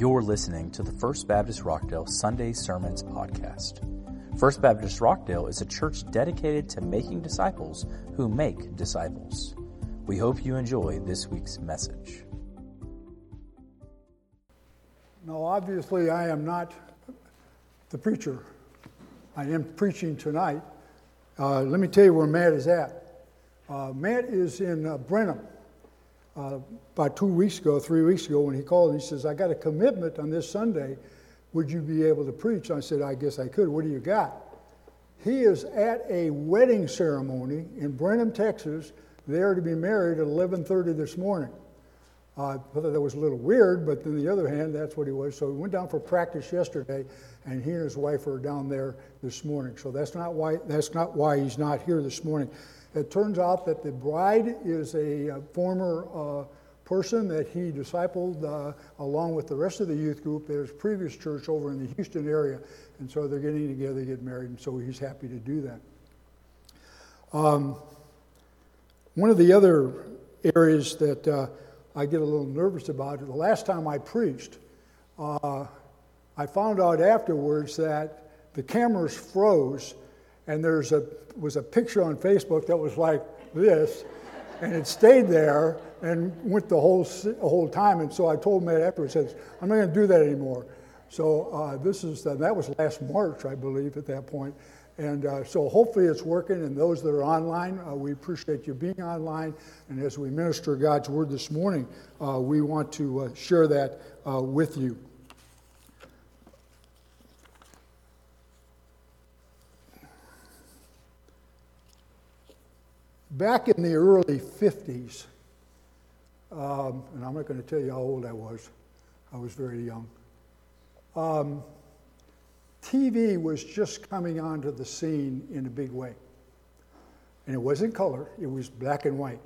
You're listening to the First Baptist Rockdale Sunday Sermons podcast. First Baptist Rockdale is a church dedicated to making disciples who make disciples. We hope you enjoy this week's message. Now, obviously, I am not the preacher. I am preaching tonight. Uh, let me tell you where Matt is at. Uh, Matt is in uh, Brenham uh, about two weeks ago, three weeks ago, when he called, he says, I got a commitment on this Sunday. Would you be able to preach? I said, I guess I could. What do you got? He is at a wedding ceremony in Brenham, Texas. They're to be married at 11:30 this morning. Uh, I thought that was a little weird, but on the other hand, that's what he was. So he went down for practice yesterday, and he and his wife are down there this morning. So that's not why that's not why he's not here this morning. It turns out that the bride is a, former uh, person that he discipled uh, along with the rest of the youth group at his previous church over in the Houston area. And so they're getting together to get married, and so he's happy to do that. Um, one of the other areas that uh, I get a little nervous about, the last time I preached, uh, I found out afterwards that the cameras froze and there's a was a picture on Facebook that was like this, and it stayed there and went the whole whole time. And so I told Matt afterwards, says, "I'm not going to do that anymore." So uh, this is the, that was last March, I believe, at that point. And uh, so hopefully it's working. And those that are online, uh, we appreciate you being online. And as we minister God's word this morning, uh, we want to uh, share that uh, with you. Back in the early 50s, um, and I'm not going to tell you how old I was, I was very young. Um, TV was just coming onto the scene in a big way. And it wasn't color, it was black and white.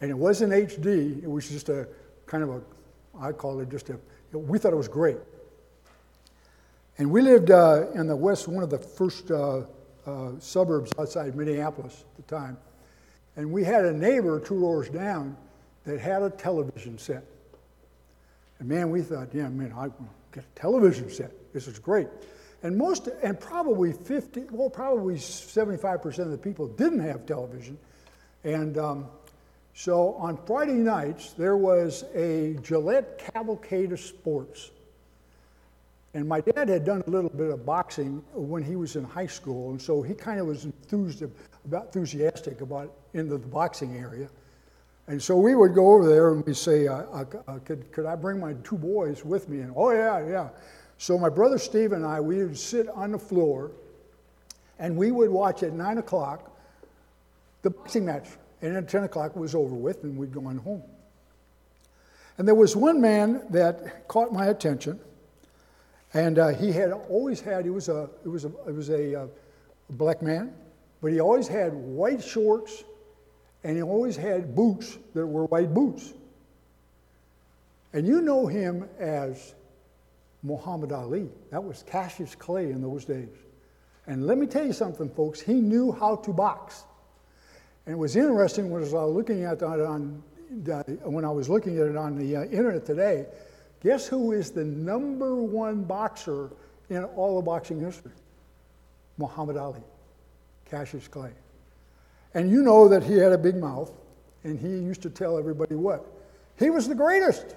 And it wasn't HD, it was just a kind of a, I call it just a, we thought it was great. And we lived uh, in the west, one of the first uh, uh, suburbs outside Minneapolis at the time. And we had a neighbor two doors down that had a television set. And man, we thought, yeah, man, I get a television set. This is great. And most, and probably 50, well, probably 75% of the people didn't have television. And um, so on Friday nights, there was a Gillette Cavalcade of Sports. And my dad had done a little bit of boxing when he was in high school, and so he kind of was enthused enthusiastic about into the boxing area. And so we would go over there and we'd say, uh, could, could I bring my two boys with me? And oh, yeah, yeah. So my brother Steve and I, we would sit on the floor and we would watch at 9 o'clock the boxing match. And at 10 o'clock it was over with and we'd go on home. And there was one man that caught my attention. And uh, he had always had, he was a, it was a, it was a, uh, a black man, but he always had white shorts and he always had boots that were white boots. And you know him as Muhammad Ali. That was Cassius Clay in those days. And let me tell you something, folks, he knew how to box. And it was interesting when I was looking at that on, when I was looking at it on the uh, internet today. Guess who is the number one boxer in all of boxing history? Muhammad Ali, Cassius Clay. And you know that he had a big mouth, and he used to tell everybody what? He was the greatest.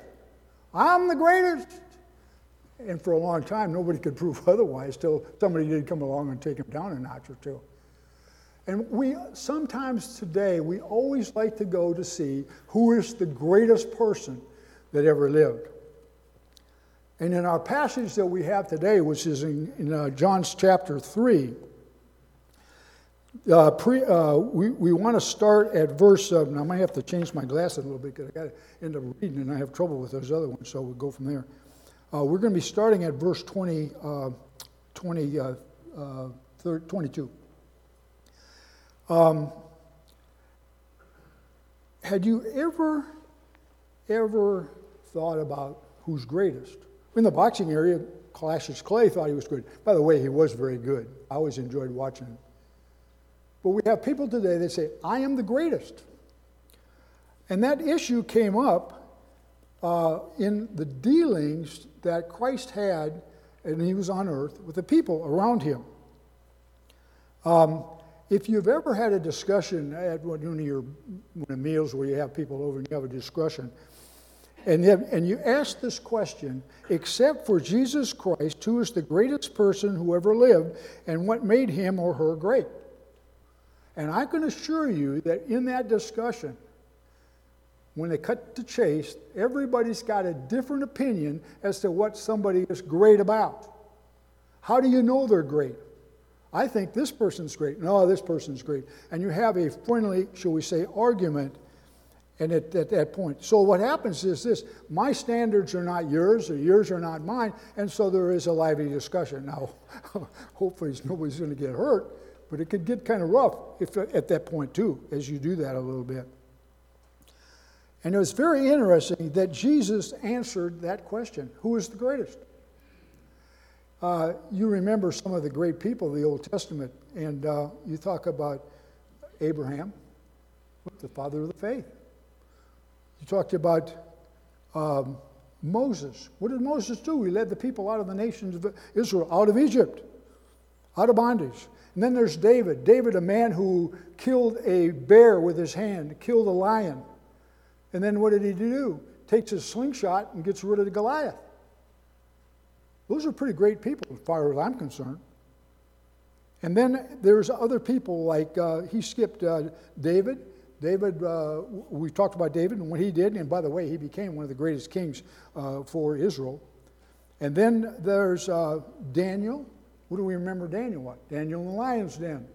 I'm the greatest. And for a long time, nobody could prove otherwise till somebody did come along and take him down a notch or two. And we sometimes today, we always like to go to see who is the greatest person that ever lived. And in our passage that we have today, which is in, in uh, John's chapter 3, uh, pre, uh, we, we want to start at verse, uh, I might have to change my glasses a little bit because I got to end up reading and I have trouble with those other ones, so we'll go from there. Uh, we're going to be starting at verse 20, uh, 20 uh, 22. Um, had you ever, ever thought about who's greatest? In the boxing area, Cassius Clay thought he was good. By the way, he was very good. I always enjoyed watching him. But we have people today that say, I am the greatest. And that issue came up uh, in the dealings that Christ had, and he was on earth, with the people around him. Um, if you've ever had a discussion at one of your meals where you have people over and you have a discussion, and, and you ask this question, except for Jesus Christ, who is the greatest person who ever lived, and what made him or her great? And I can assure you that in that discussion, when they cut to chase, everybody's got a different opinion as to what somebody is great about. How do you know they're great? I think this person's great. No, this person's great. And you have a friendly, shall we say, argument and at, at that point. So what happens is this my standards are not yours, or yours are not mine, and so there is a lively discussion. Now, hopefully nobody's going to get hurt, but it could get kind of rough if, at that point too, as you do that a little bit. And it was very interesting that Jesus answered that question Who is the greatest? Uh, you remember some of the great people of the Old Testament, and uh, you talk about Abraham, the father of the faith. You talked about um, Moses. What did Moses do? He led the people out of the nations of Israel, out of Egypt, out of bondage. And then there's David. David, a man who killed a bear with his hand, killed a lion. And then what did he do? Takes his slingshot and gets rid of Goliath. Those are pretty great people, as far as I'm concerned. And then there's other people like uh, he skipped uh, David. David, uh, we talked about David and what he did, and by the way, he became one of the greatest kings uh, for Israel. And then there's uh, Daniel. What do we remember Daniel? What? Daniel in the lion's den.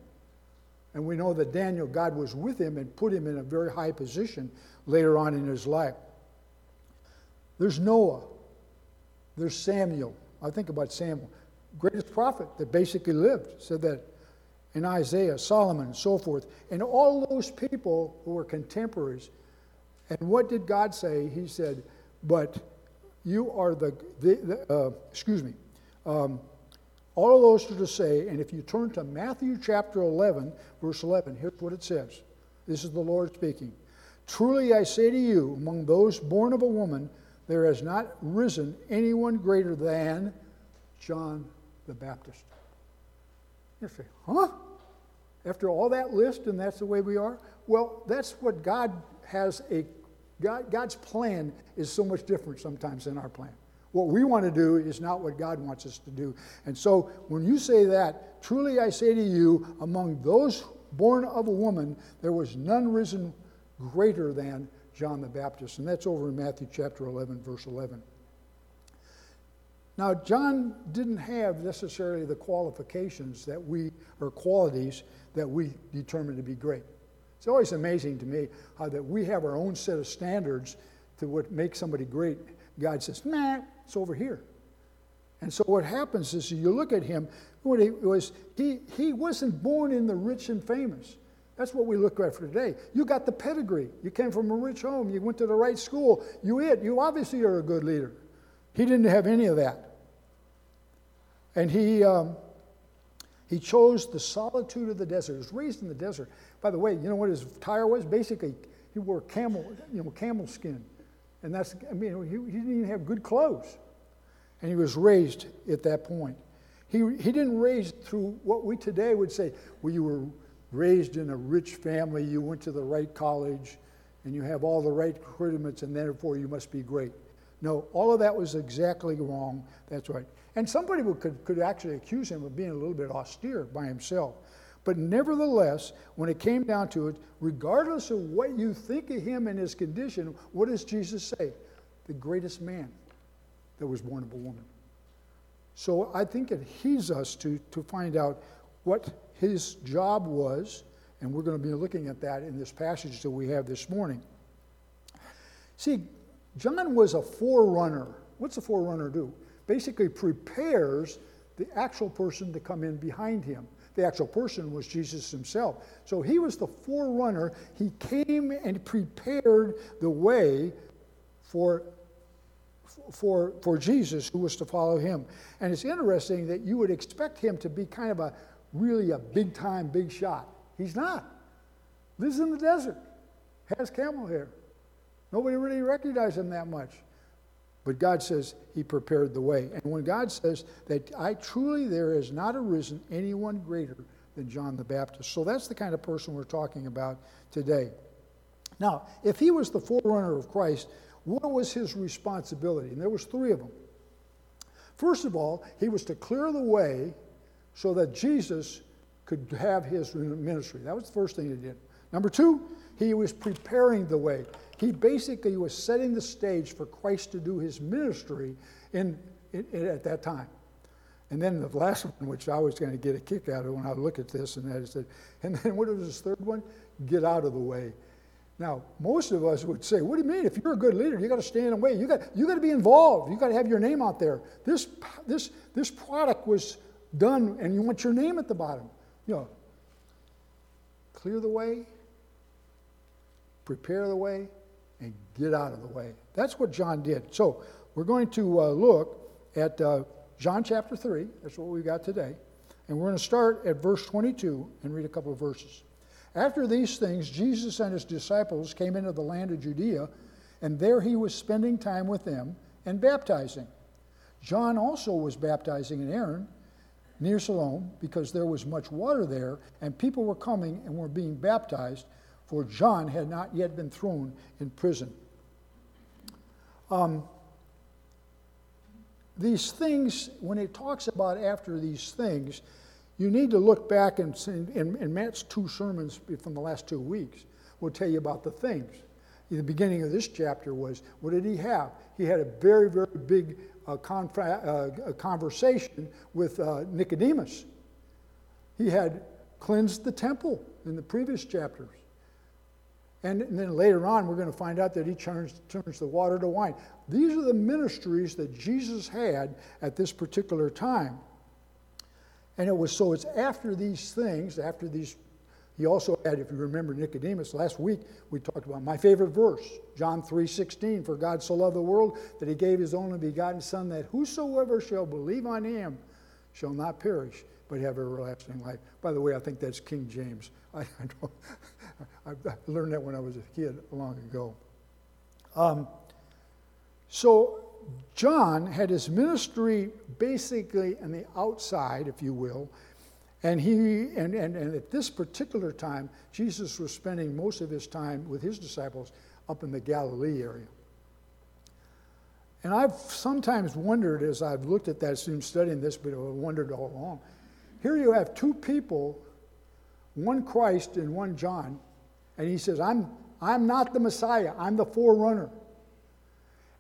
And we know that Daniel, God was with him and put him in a very high position later on in his life. There's Noah. There's Samuel. I think about Samuel, greatest prophet that basically lived, said that in Isaiah, Solomon, and so forth. And all those people who were contemporaries. And what did God say? He said, But you are the, the, the uh, excuse me, um, all of those are to say, and if you turn to Matthew chapter 11, verse 11, here's what it says. This is the Lord speaking. Truly I say to you, among those born of a woman, there has not risen anyone greater than John the Baptist. You say, huh? After all that list, and that's the way we are? Well, that's what God has a, God, God's plan is so much different sometimes than our plan. What we want to do is not what God wants us to do. And so when you say that, truly I say to you, among those born of a woman, there was none risen greater than John the Baptist. And that's over in Matthew chapter 11, verse 11. Now, John didn't have necessarily the qualifications that we, or qualities that we determine to be great. It's always amazing to me how that we have our own set of standards to what makes somebody great. God says, nah, it's over here. And so what happens is you look at him, what he was, he, he wasn't born in the rich and famous. That's what we look at for today. You got the pedigree. You came from a rich home. You went to the right school. You it. You obviously are a good leader. He didn't have any of that. And he, um, he chose the solitude of the desert. He was raised in the desert. By the way, you know what his attire was? Basically, he wore camel, you know, camel skin. And that's, I mean, he, he didn't even have good clothes. And he was raised at that point. He, he didn't raise through what we today would say, well, you were raised in a rich family, you went to the right college, and you have all the right accoutrements, and therefore you must be great. No, all of that was exactly wrong. That's right. And somebody could, could actually accuse him of being a little bit austere by himself. But nevertheless, when it came down to it, regardless of what you think of him and his condition, what does Jesus say? The greatest man that was born of a woman. So I think it heeds us to, to find out what his job was, and we're going to be looking at that in this passage that we have this morning. See, John was a forerunner. What's a forerunner do? Basically prepares the actual person to come in behind him. The actual person was Jesus himself. So he was the forerunner. He came and prepared the way for, for, for Jesus who was to follow him. And it's interesting that you would expect him to be kind of a really a big time, big shot. He's not. Lives in the desert, has camel hair. Nobody really recognized him that much. But God says he prepared the way. And when God says that I truly there has not arisen anyone greater than John the Baptist. So that's the kind of person we're talking about today. Now, if he was the forerunner of Christ, what was his responsibility? And there was three of them. First of all, he was to clear the way so that Jesus could have his ministry. That was the first thing he did. Number two, he was preparing the way. He basically was setting the stage for Christ to do his ministry in, in, in at that time. And then the last one, which I was going to get a kick out of when I look at this, and that is that, and then what was his third one? Get out of the way. Now, most of us would say, what do you mean? If you're a good leader, you got to stand in the way. You got, you got to be involved. You got to have your name out there. This, this, this product was done, and you want your name at the bottom. You know, clear the way, prepare the way, and get out of the way. That's what John did. So we're going to uh, look at uh, John chapter 3. That's what we've got today. And we're going to start at verse 22 and read a couple of verses. After these things, Jesus and his disciples came into the land of Judea, and there he was spending time with them and baptizing. John also was baptizing in Aenon near Salim because there was much water there, and people were coming and were being baptized, for John had not yet been thrown in prison. Um, these things, when it talks about after these things, you need to look back and, in, in Matt's two sermons from the last two weeks will tell you about the things. The beginning of this chapter was what did he have? He had a very, very big uh, uh, conversation with uh, Nicodemus. He had cleansed the temple in the previous chapters. And, and, then later on, we're going to find out that he turns, turns the water to wine. These are the ministries that Jesus had at this particular time. And it was so it's after these things, after these, he also had, if you remember Nicodemus, last week we talked about my favorite verse, John 3:16, for God so loved the world that he gave his only begotten Son, that whosoever shall believe on him shall not perish, but have everlasting life. By the way, I think that's King James. I, I, I learned that when I was a kid long ago. Um, so John had his ministry basically on the outside, if you will, and he and, and, and at this particular time, Jesus was spending most of his time with his disciples up in the Galilee area. And I've sometimes wondered as I've looked at that, soon studying this, but I've wondered all along. Here you have two people, one Christ and one John, and he says, I'm, I'm not the Messiah, I'm the forerunner.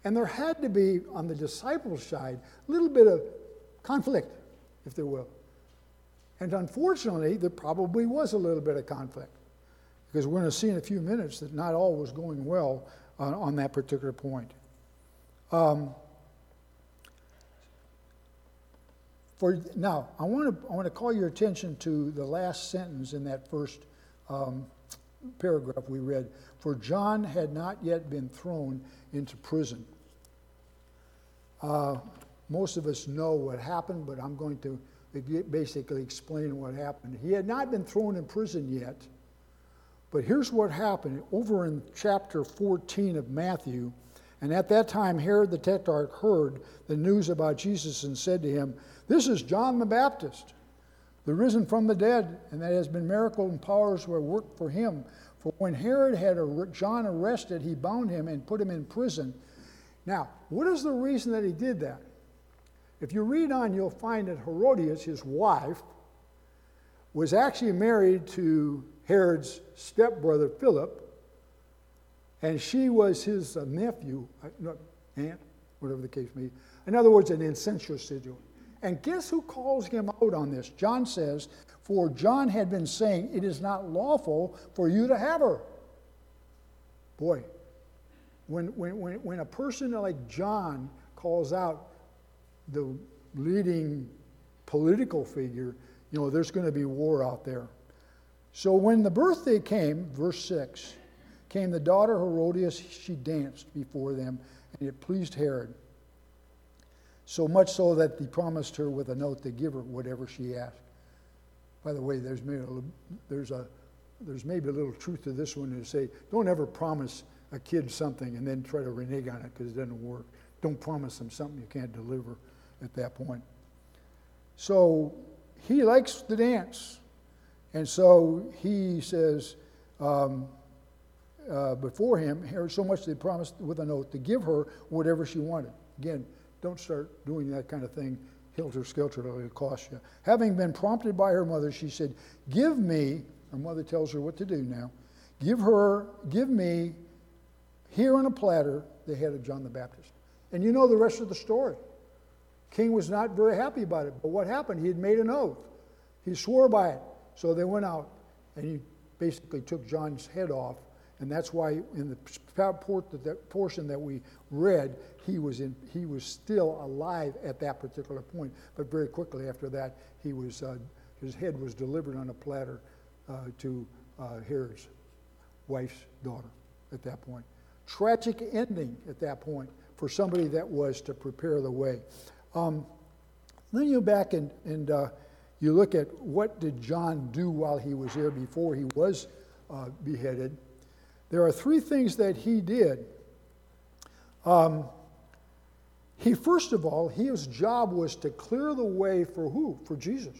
And there had to be, on the disciples' side, a little bit of conflict, if there will. And unfortunately, there probably was a little bit of conflict. Because we're going to see in a few minutes that not all was going well on, on that particular point. Um, for, now, I want, to, I want to call your attention to the last sentence in that first um, paragraph we read. For John had not yet been thrown into prison. Uh, most of us know what happened, but I'm going to basically explain what happened. He had not been thrown in prison yet, but here's what happened. Over in chapter 14 of Matthew, and at that time Herod the Tetrarch heard the news about Jesus and said to him, This is John the Baptist, the risen from the dead, and that has been miracle and powers were worked for him. For when Herod had John arrested, he bound him and put him in prison now, what is the reason that he did that? If you read on, you'll find that Herodias, his wife, was actually married to Herod's stepbrother Philip, and she was his uh, nephew, uh, aunt, whatever the case may be. In other words, an incestuous situation. And guess who calls him out on this? John says, For John had been saying, It is not lawful for you to have her. Boy, when, when, when, when a person like John calls out the leading political figure, you know, there's going to be war out there. So when the birthday came, verse 6, came the daughter Herodias, she danced before them, and it pleased Herod. So much so that he promised her with a note to give her whatever she asked. By the way, there's maybe a, there's a, there's maybe a little truth to this one to say, don't ever promise a kid something and then try to renege on it because it doesn't work. don't promise them something you can't deliver at that point. So he likes the dance. And so he says, um, uh, before him, so much they promised with an oath to give her whatever she wanted. Again, don't start doing that kind of thing hilter skelter, it'll cost you. Having been prompted by her mother, she said, Give me, her mother tells her what to do now, give her, give me here on a platter the head of John the Baptist. And you know the rest of the story. King was not very happy about it, but what happened? He had made an oath. He swore by it. So they went out and he basically took John's head off and that's why in the portion that we read, he was, in, he was still alive at that particular point. But very quickly after that, he was, uh, his head was delivered on a platter uh, to uh, Herod's wife's daughter at that point. Tragic ending at that point for somebody that was to prepare the way. Um, then you go back and, and uh, you look at what did John do while he was there before he was uh, beheaded. There are three things that he did. Um, he, first of all, his job was to clear the way for who? For Jesus.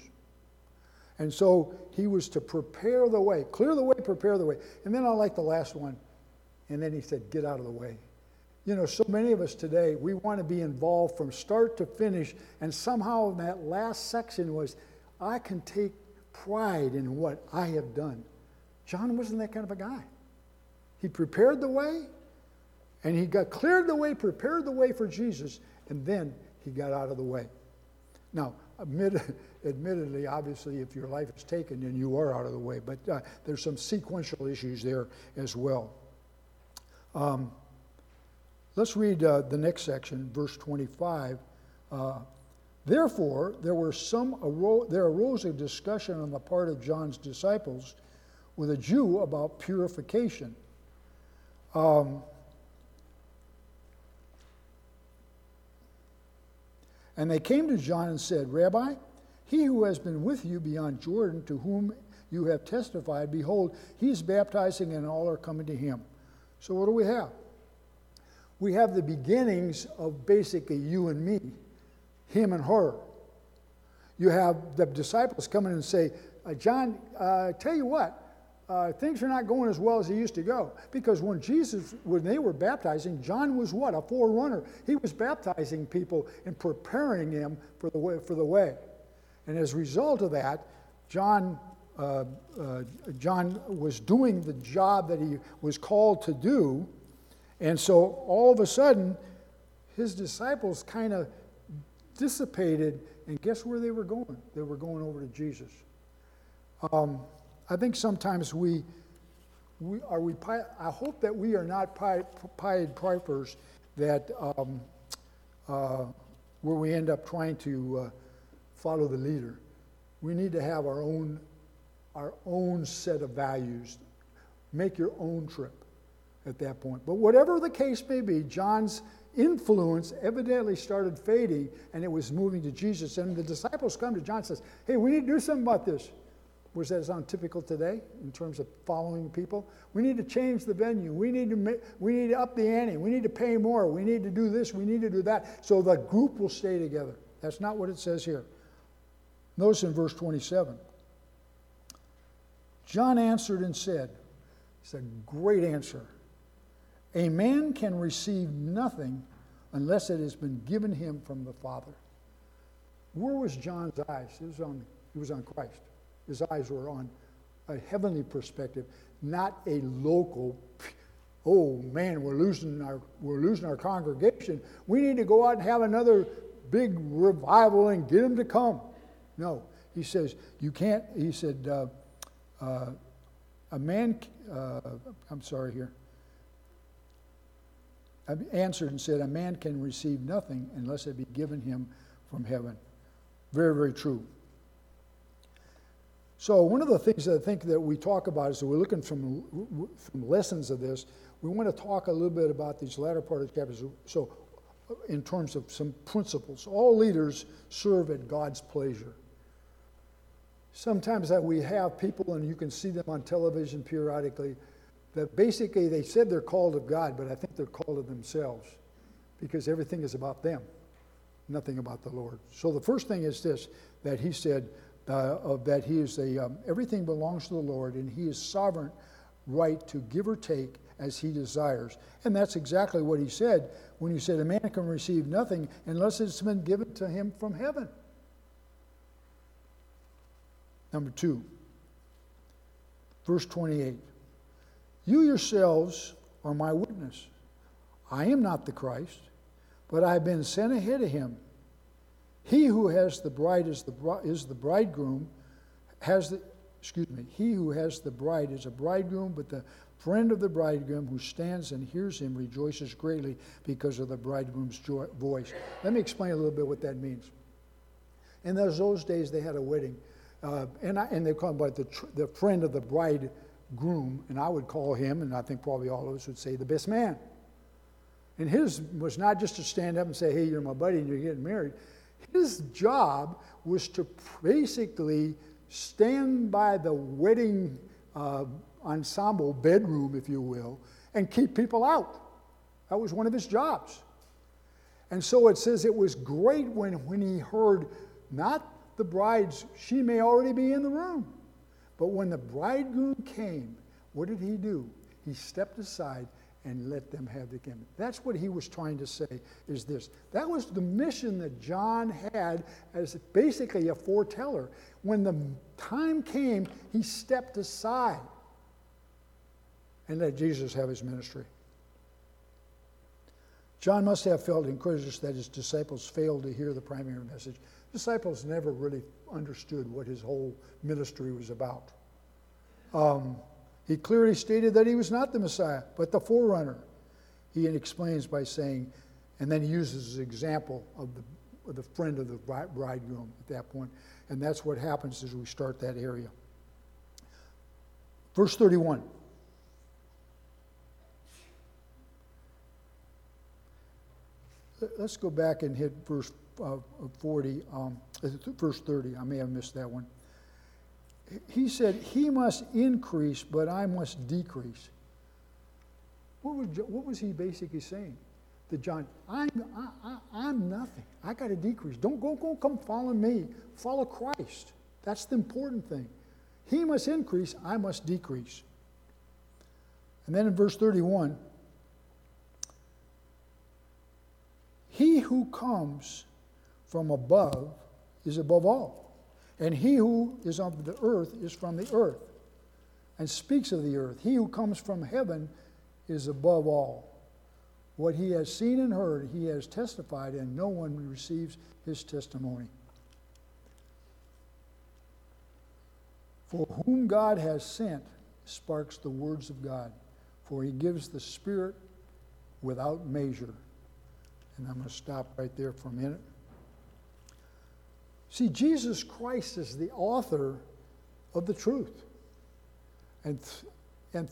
And so he was to prepare the way, clear the way, prepare the way. And then I like the last one. And then he said, get out of the way. You know, so many of us today, we want to be involved from start to finish. And somehow that last section was, I can take pride in what I have done. John wasn't that kind of a guy. He prepared the way, and he got cleared the way, prepared the way for Jesus, and then he got out of the way. Now, admit, admittedly, obviously, if your life is taken, then you are out of the way, but uh, there's some sequential issues there as well. Um, let's read uh, the next section, verse 25. Uh, Therefore, there were some aro- there arose a discussion on the part of John's disciples with a Jew about purification. Um, and they came to John and said, Rabbi, he who has been with you beyond Jordan, to whom you have testified, behold, he is baptizing, and all are coming to him. So, what do we have? We have the beginnings of basically you and me, him and her. You have the disciples coming and say, uh, John, uh, tell you what, uh, things are not going as well as they used to go. Because when Jesus, when they were baptizing, John was what? A forerunner. He was baptizing people and preparing them for the way. For the way. And as a result of that, John, uh, uh, John was doing the job that he was called to do. And so all of a sudden, his disciples kind of dissipated. And guess where they were going? They were going over to Jesus. Um, I think sometimes we, we are we. I hope that we are not Pied Pipers that um, uh, where we end up trying to uh, follow the leader. We need to have our own our own set of values. Make your own trip at that point. But whatever the case may be, John's influence evidently started fading and it was moving to Jesus. And the disciples come to John and says, Hey, we need to do something about this. Was that sound typical today in terms of following people? We need to change the venue. We need to we need to up the ante. We need to pay more. We need to do this. We need to do that. So the group will stay together. That's not what it says here. Notice in verse 27. John answered and said, It's a great answer. A man can receive nothing unless it has been given him from the Father. Where was John's eyes? It was on, it was on Christ. His eyes were on a heavenly perspective, not a local. Oh man, we're losing our we're losing our congregation. We need to go out and have another big revival and get them to come. No, he says you can't. He said uh, uh, a man. Uh, I'm sorry here. I answered and said, A man can receive nothing unless it be given him from heaven. Very, very true. So one of the things that I think that we talk about is that we're looking from, from lessons of this. We want to talk a little bit about these latter part of the chapters. So in terms of some principles, all leaders serve at God's pleasure. Sometimes that we have people, and you can see them on television periodically, that basically they said they're called of God, but I think they're called of themselves because everything is about them, nothing about the Lord. So the first thing is this that he said uh, that he is a, um, everything belongs to the Lord and he is sovereign right to give or take as he desires. And that's exactly what he said when he said, A man can receive nothing unless it's been given to him from heaven. Number two, verse 28. You yourselves are my witness. I am not the Christ, but I have been sent ahead of him. He who has the bride is the, is the bridegroom, has the, excuse me, he who has the bride is a bridegroom, but the friend of the bridegroom who stands and hears him rejoices greatly because of the bridegroom's joy, voice. Let me explain a little bit what that means. In those, those days, they had a wedding, uh, and, I, and they called him the, the friend of the bridegroom, and I would call him, and I think probably all of us would say, the best man. And his was not just to stand up and say, hey, you're my buddy and you're getting married. His job was to basically stand by the wedding uh, ensemble bedroom, if you will, and keep people out. That was one of his jobs. And so it says it was great when, when he heard not the bride's, she may already be in the room. But when the bridegroom came, what did he do? He stepped aside and let them have the kingdom. That's what he was trying to say is this. That was the mission that John had as basically a foreteller. When the time came, he stepped aside and let Jesus have his ministry. John must have felt encouraged that his disciples failed to hear the primary message. Disciples never really understood what his whole ministry was about. Um, he clearly stated that he was not the Messiah, but the forerunner. He explains by saying, and then he uses his example of the, of the friend of the bridegroom at that point. And that's what happens as we start that area. Verse 31. Let's go back and hit verse uh, 40, um, verse 30. I may have missed that one he said, He must increase, but I must decrease. What was, what was he basically saying? To John, I'm, I, I, am nothing. I got to decrease. Don't go, go, come follow me. Follow Christ. That's the important thing. He must increase, I must decrease. And then in verse 31, he who comes from above is above all. And he who is of the earth is from the earth and speaks of the earth. He who comes from heaven is above all. What he has seen and heard, he has testified, and no one receives his testimony. For whom God has sent sparks the words of God, for he gives the Spirit without measure. And I'm going to stop right there for a minute. See, Jesus Christ is the author of the truth. And, and,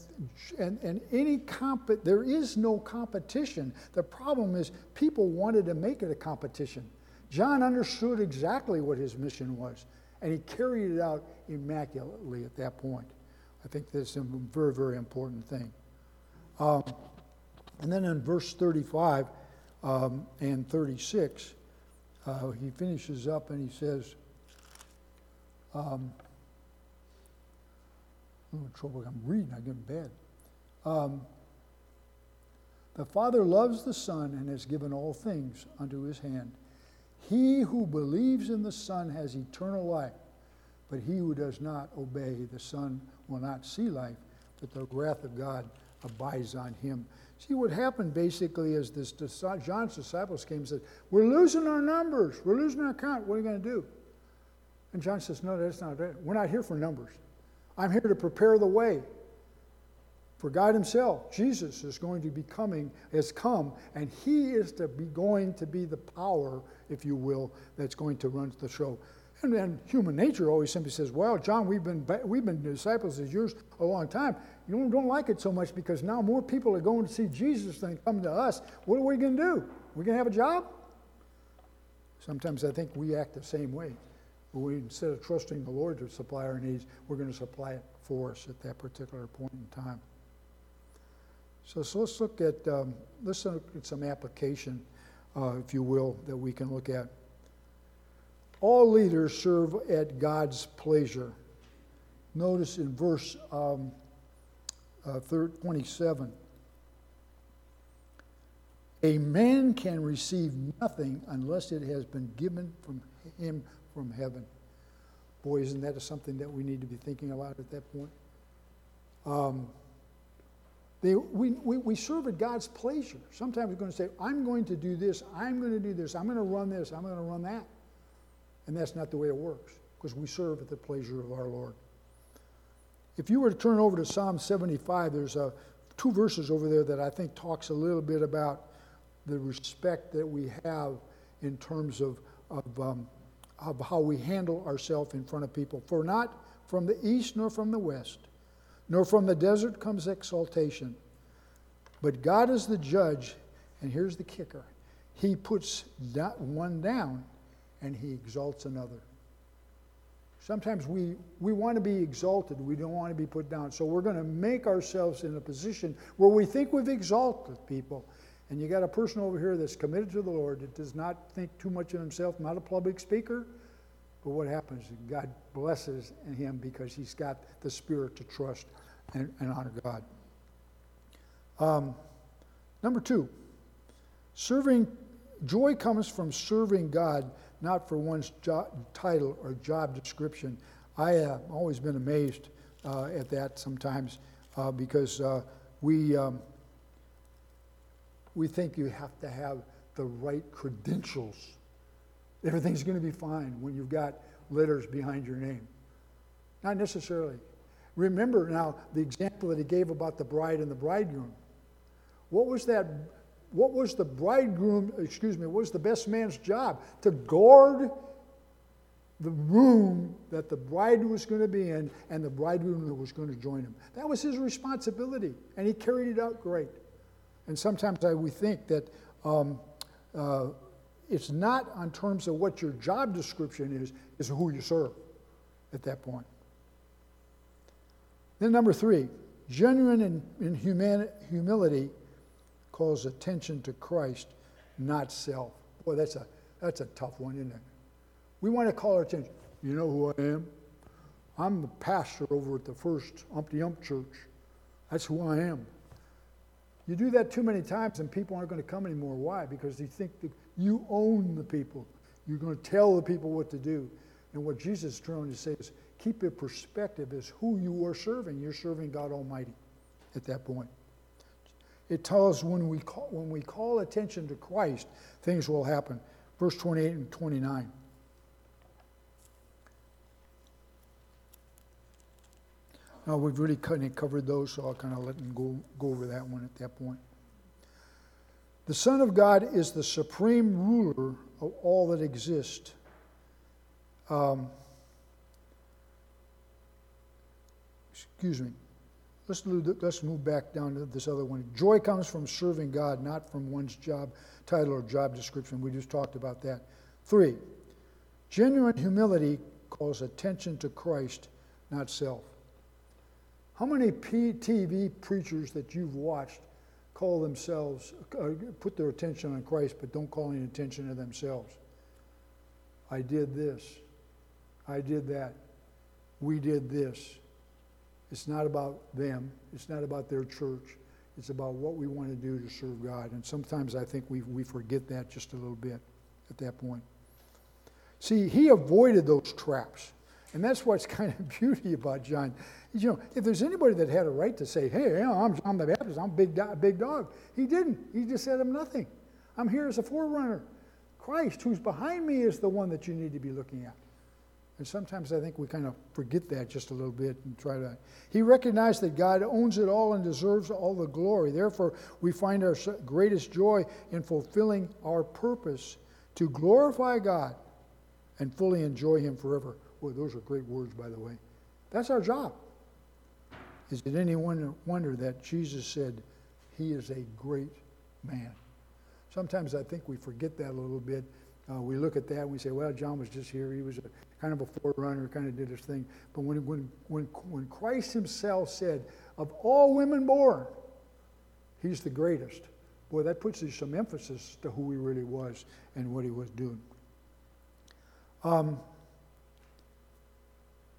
and, and any comp- there is no competition. The problem is people wanted to make it a competition. John understood exactly what his mission was, and he carried it out immaculately at that point. I think that's a very, very important thing. Um, and then in verse 35 um, and 36, uh, he finishes up and he says, um, I'm trouble. I'm reading. I get in bed. Um, the Father loves the Son and has given all things unto his hand. He who believes in the Son has eternal life, but he who does not obey the Son will not see life, but the wrath of God abides on him. See, what happened basically is this John's disciples came and said, We're losing our numbers. We're losing our count. What are you going to do? And John says, No, that's not it. We're not here for numbers. I'm here to prepare the way for God Himself. Jesus is going to be coming, has come, and He is to be going to be the power, if you will, that's going to run the show. And then human nature always simply says, Well, John, we've been, we've been disciples of yours a long time. You don't, don't like it so much because now more people are going to see Jesus than come to us. What are we going to do? We're going to have a job? Sometimes I think we act the same way. We, instead of trusting the Lord to supply our needs, we're going to supply it for us at that particular point in time. So, so let's look at um, let's look at some application uh, if you will, that we can look at. All leaders serve at God's pleasure. Notice in verse um, uh, 27 a man can receive nothing unless it has been given from him from heaven. Boy, isn't that something that we need to be thinking about at that point? Um, they, we, we, we serve at God's pleasure. Sometimes we're going to say, I'm going to do this, I'm going to do this, I'm going to run this, I'm going to run that. And that's not the way it works, because we serve at the pleasure of our Lord. If you were to turn over to Psalm 75, there's a, two verses over there that I think talks a little bit about the respect that we have in terms of, of, um, of how we handle ourselves in front of people. For not from the east nor from the west, nor from the desert comes exaltation. But God is the judge, and here's the kicker He puts that one down and He exalts another. Sometimes we, we want to be exalted, we don't want to be put down. So we're going to make ourselves in a position where we think we've exalted people, and you got a person over here that's committed to the Lord that does not think too much of himself, not a public speaker. But what happens? God blesses him because he's got the spirit to trust and, and honor God. Um, number two, serving joy comes from serving God, not for one's title or job description. I have always been amazed uh, at that sometimes uh, because uh, we. Um, we think you have to have the right credentials. Everything's going to be fine when you've got letters behind your name. Not necessarily. Remember now the example that he gave about the bride and the bridegroom. What was that? What was the bridegroom, excuse me, what was the best man's job? To guard the room that the bride was going to be in and the bridegroom that was going to join him. That was his responsibility, and he carried it out great. And sometimes I, we think that um, uh, it's not on terms of what your job description is, is who you serve at that point. Then, number three, genuine in, in humility calls attention to Christ, not self. Boy, that's a, that's a tough one, isn't it? We want to call our attention. You know who I am? I'm the pastor over at the first Umpty Ump Church. That's who I am. You do that too many times, and people aren't going to come anymore. Why? Because they think that you own the people. You're going to tell the people what to do. And what Jesus is trying to say is keep your perspective as who you are serving. You're serving God Almighty at that point. It tells when we call, when we call attention to Christ, things will happen. Verse 28 and 29. Now, we've really kind of covered those, so I'll kind of let them go, go over that one at that point. The Son of God is the supreme ruler of all that exists. Um, excuse me. Let's, let's move back down to this other one. Joy comes from serving God, not from one's job title or job description. We just talked about that. Three, genuine humility calls attention to Christ, not self. How many TV preachers that you've watched call themselves, uh, put their attention on Christ, but don't call any attention to themselves? I did this. I did that. We did this. It's not about them. It's not about their church. It's about what we want to do to serve God. And sometimes I think we, we forget that just a little bit at that point. See, he avoided those traps. And that's what's kind of beauty about John. You know, if there's anybody that had a right to say, hey, you know, I'm John the Baptist, I'm big, big dog, he didn't. He just said, I'm nothing. I'm here as a forerunner. Christ, who's behind me, is the one that you need to be looking at. And sometimes I think we kind of forget that just a little bit and try to. He recognized that God owns it all and deserves all the glory. Therefore, we find our greatest joy in fulfilling our purpose to glorify God and fully enjoy Him forever. Boy, those are great words, by the way. That's our job. Is it any wonder that Jesus said, He is a great man? Sometimes I think we forget that a little bit. Uh, we look at that and we say, well, John was just here. He was a, kind of a forerunner, kind of did his thing. But when, when, when, when Christ himself said, of all women born, he's the greatest, Boy, that puts some emphasis to who he really was and what he was doing. Um,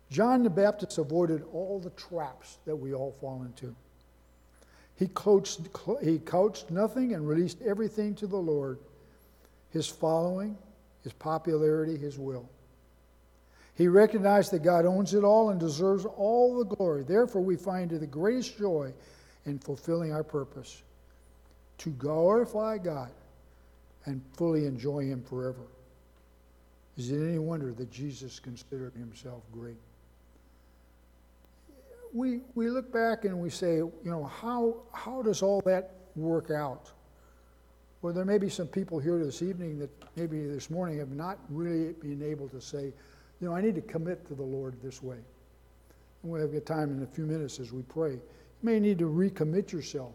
John the Baptist avoided all the traps that we all fall into. He coached, he coached nothing and released everything to the Lord his following, his popularity, his will. He recognized that God owns it all and deserves all the glory. Therefore, we find the greatest joy in fulfilling our purpose to glorify God and fully enjoy Him forever. Is it any wonder that Jesus considered himself great? We, we look back and we say, you know, how, how does all that work out? Well, there may be some people here this evening that maybe this morning have not really been able to say, you know, I need to commit to the Lord this way. And we'll have a time in a few minutes as we pray. You may need to recommit yourself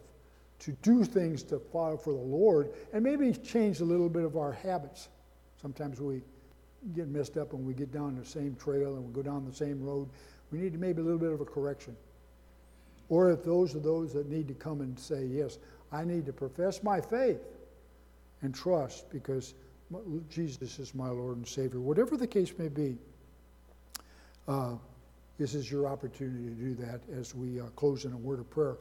to do things to follow for the Lord and maybe change a little bit of our habits. Sometimes we get messed up when we get down the same trail and we go down the same road. We need maybe a little bit of a correction. Or if those are those that need to come and say, yes, I need to profess my faith and trust because Jesus is my Lord and Savior. Whatever the case may be, uh, this is your opportunity to do that as we uh, close in a word of prayer.